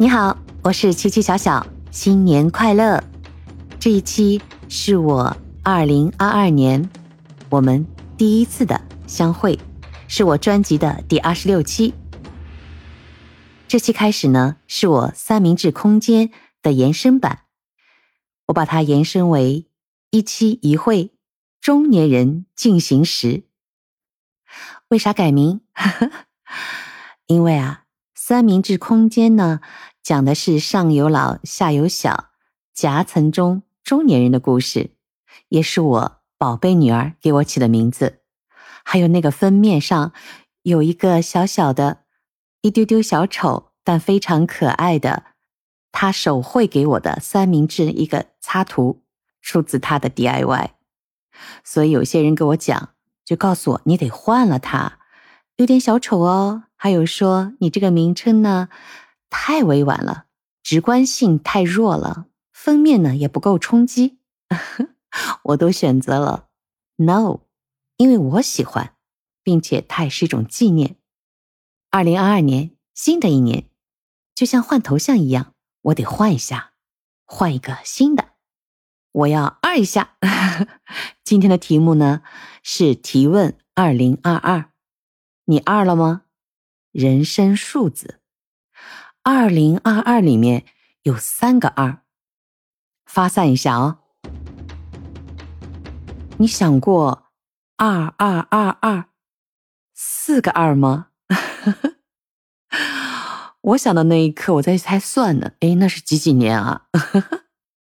你好，我是七七小小，新年快乐！这一期是我二零二二年我们第一次的相会，是我专辑的第二十六期。这期开始呢，是我三明治空间的延伸版，我把它延伸为一期一会中年人进行时。为啥改名？因为啊，三明治空间呢。讲的是上有老下有小夹层中中年人的故事，也是我宝贝女儿给我起的名字。还有那个封面上有一个小小的、一丢丢小丑，但非常可爱的，他手绘给我的三明治一个插图，出自他的 DIY。所以有些人跟我讲，就告诉我你得换了它，有点小丑哦。还有说你这个名称呢？太委婉了，直观性太弱了，封面呢也不够冲击，我都选择了 no，因为我喜欢，并且它也是一种纪念。二零二二年，新的一年，就像换头像一样，我得换一下，换一个新的，我要二一下。今天的题目呢是提问：二零二二，你二了吗？人生数字。二零二二里面有三个二，发散一下哦。你想过二二二二四个二吗？我想的那一刻，我在猜算呢。哎，那是几几年啊？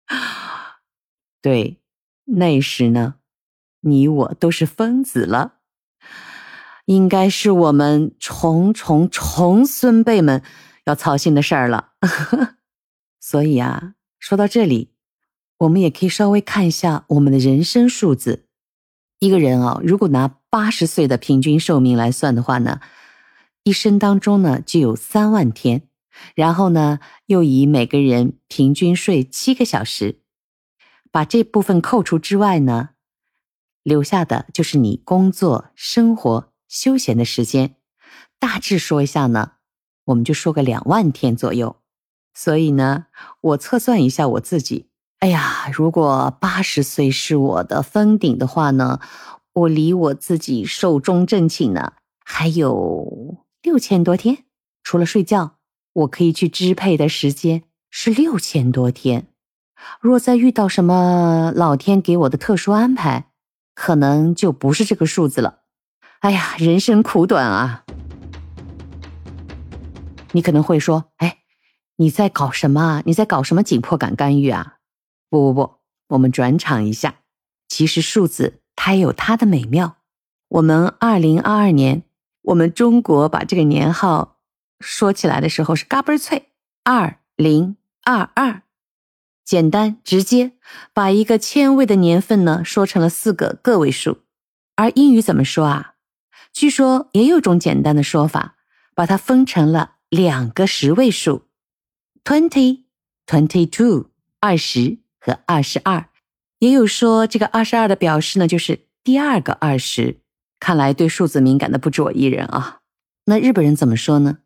对，那时呢，你我都是疯子了。应该是我们重重重孙辈们。要操心的事儿了，所以啊，说到这里，我们也可以稍微看一下我们的人生数字。一个人啊，如果拿八十岁的平均寿命来算的话呢，一生当中呢就有三万天，然后呢又以每个人平均睡七个小时，把这部分扣除之外呢，留下的就是你工作、生活、休闲的时间。大致说一下呢。我们就说个两万天左右，所以呢，我测算一下我自己。哎呀，如果八十岁是我的封顶的话呢，我离我自己寿终正寝呢还有六千多天。除了睡觉，我可以去支配的时间是六千多天。若再遇到什么老天给我的特殊安排，可能就不是这个数字了。哎呀，人生苦短啊！你可能会说：“哎，你在搞什么？你在搞什么紧迫感干预啊？”不不不，我们转场一下。其实数字它也有它的美妙。我们二零二二年，我们中国把这个年号说起来的时候是嘎嘣脆，二零二二，简单直接，把一个千位的年份呢说成了四个个位数。而英语怎么说啊？据说也有种简单的说法，把它分成了。两个十位数，twenty twenty two，二十和二十二，也有说这个二十二的表示呢，就是第二个二十。看来对数字敏感的不止我一人啊。那日本人怎么说呢？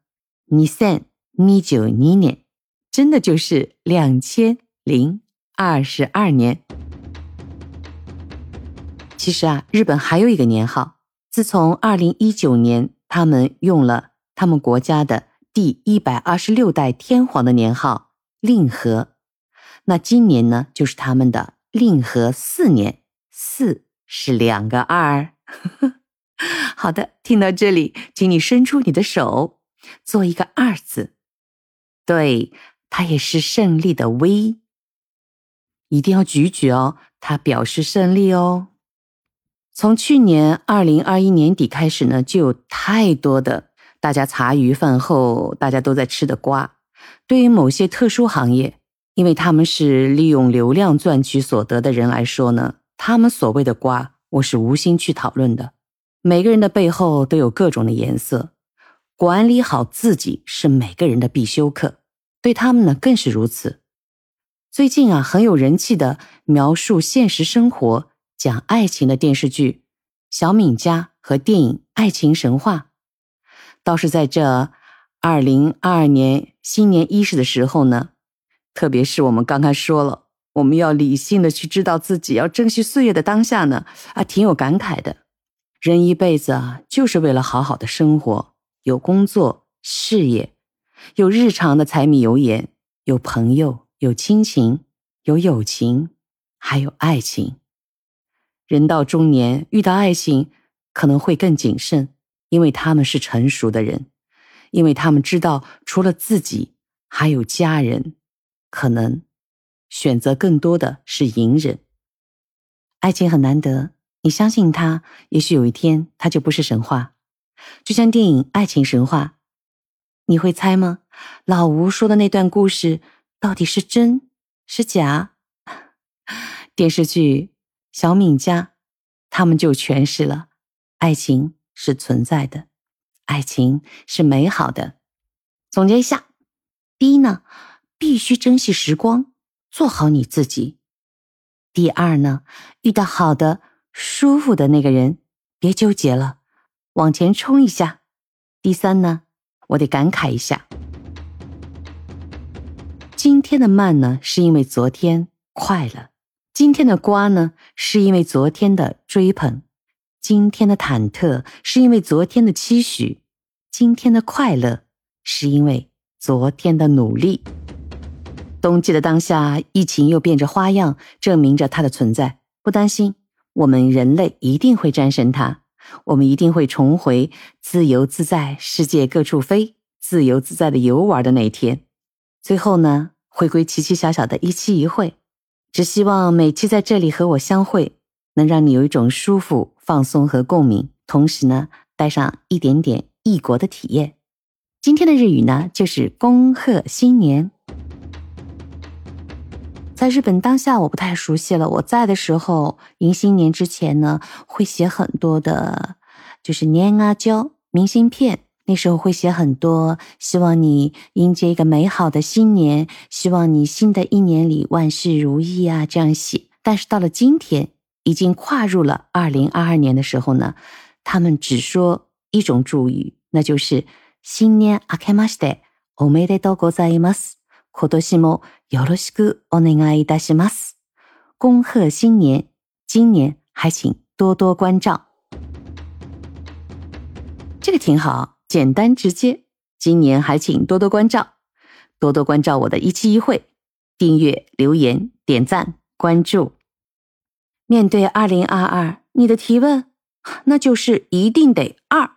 二千二九二年，真的就是两千零二十二年。其实啊，日本还有一个年号，自从二零一九年，他们用了他们国家的。第一百二十六代天皇的年号令和，那今年呢就是他们的令和四年，四是两个二。好的，听到这里，请你伸出你的手，做一个二字，对，它也是胜利的 V，一定要举举哦，它表示胜利哦。从去年二零二一年底开始呢，就有太多的。大家茶余饭后大家都在吃的瓜，对于某些特殊行业，因为他们是利用流量赚取所得的人来说呢，他们所谓的瓜，我是无心去讨论的。每个人的背后都有各种的颜色，管理好自己是每个人的必修课，对他们呢更是如此。最近啊，很有人气的描述现实生活、讲爱情的电视剧《小敏家》和电影《爱情神话》。倒是在这二零二二年新年伊始的时候呢，特别是我们刚刚说了，我们要理性的去知道自己要珍惜岁月的当下呢，啊，挺有感慨的。人一辈子啊，就是为了好好的生活，有工作、事业，有日常的柴米油盐，有朋友、有亲情、有友情，还有爱情。人到中年遇到爱情，可能会更谨慎，因为他们是成熟的人。因为他们知道，除了自己，还有家人，可能选择更多的是隐忍。爱情很难得，你相信他，也许有一天他就不是神话。就像电影《爱情神话》，你会猜吗？老吴说的那段故事到底是真是假？电视剧《小敏家》，他们就诠释了爱情是存在的。爱情是美好的。总结一下：第一呢，必须珍惜时光，做好你自己；第二呢，遇到好的、舒服的那个人，别纠结了，往前冲一下；第三呢，我得感慨一下，今天的慢呢，是因为昨天快了；今天的瓜呢，是因为昨天的追捧。今天的忐忑是因为昨天的期许，今天的快乐是因为昨天的努力。冬季的当下，疫情又变着花样证明着它的存在。不担心，我们人类一定会战胜它，我们一定会重回自由自在、世界各处飞、自由自在的游玩的那一天。最后呢，回归奇奇小小的一期一会，只希望每期在这里和我相会。能让你有一种舒服、放松和共鸣，同时呢，带上一点点异国的体验。今天的日语呢，就是恭贺新年。在日本当下我不太熟悉了。我在的时候，迎新年之前呢，会写很多的，就是年阿胶明信片。那时候会写很多，希望你迎接一个美好的新年，希望你新的一年里万事如意啊，这样写。但是到了今天。已经跨入了二零二二年的时候呢，他们只说一种祝语，那就是“新年明けましておめでとうございます。今年もよろしくお願いいたします。”恭贺新年，今年还请多多关照。这个挺好，简单直接。今年还请多多关照，多多关照我的一期一会，订阅、留言、点赞、关注。面对二零二二，你的提问，那就是一定得二，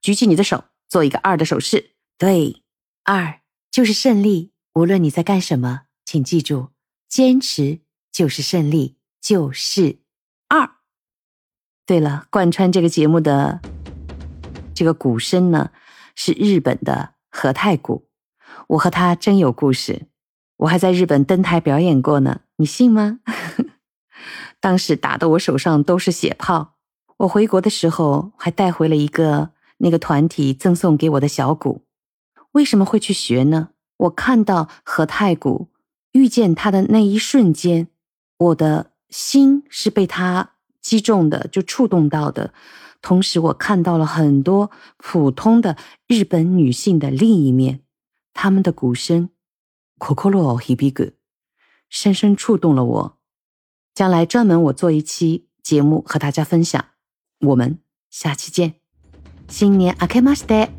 举起你的手，做一个二的手势。对，二就是胜利。无论你在干什么，请记住，坚持就是胜利，就是二。对了，贯穿这个节目的这个鼓声呢，是日本的和太鼓。我和他真有故事，我还在日本登台表演过呢，你信吗？当时打的我手上都是血泡，我回国的时候还带回了一个那个团体赠送给我的小鼓。为什么会去学呢？我看到和太鼓遇见他的那一瞬间，我的心是被他击中的，就触动到的。同时，我看到了很多普通的日本女性的另一面，她们的鼓声，kokoro hibigu，深深触动了我。将来专门我做一期节目和大家分享。我们下期见。新年明けまして、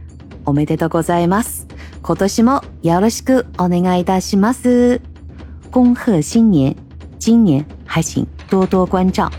おめでとうございます。今年もよろしくお願いいたします。恭贺新年，今年还请多多关照。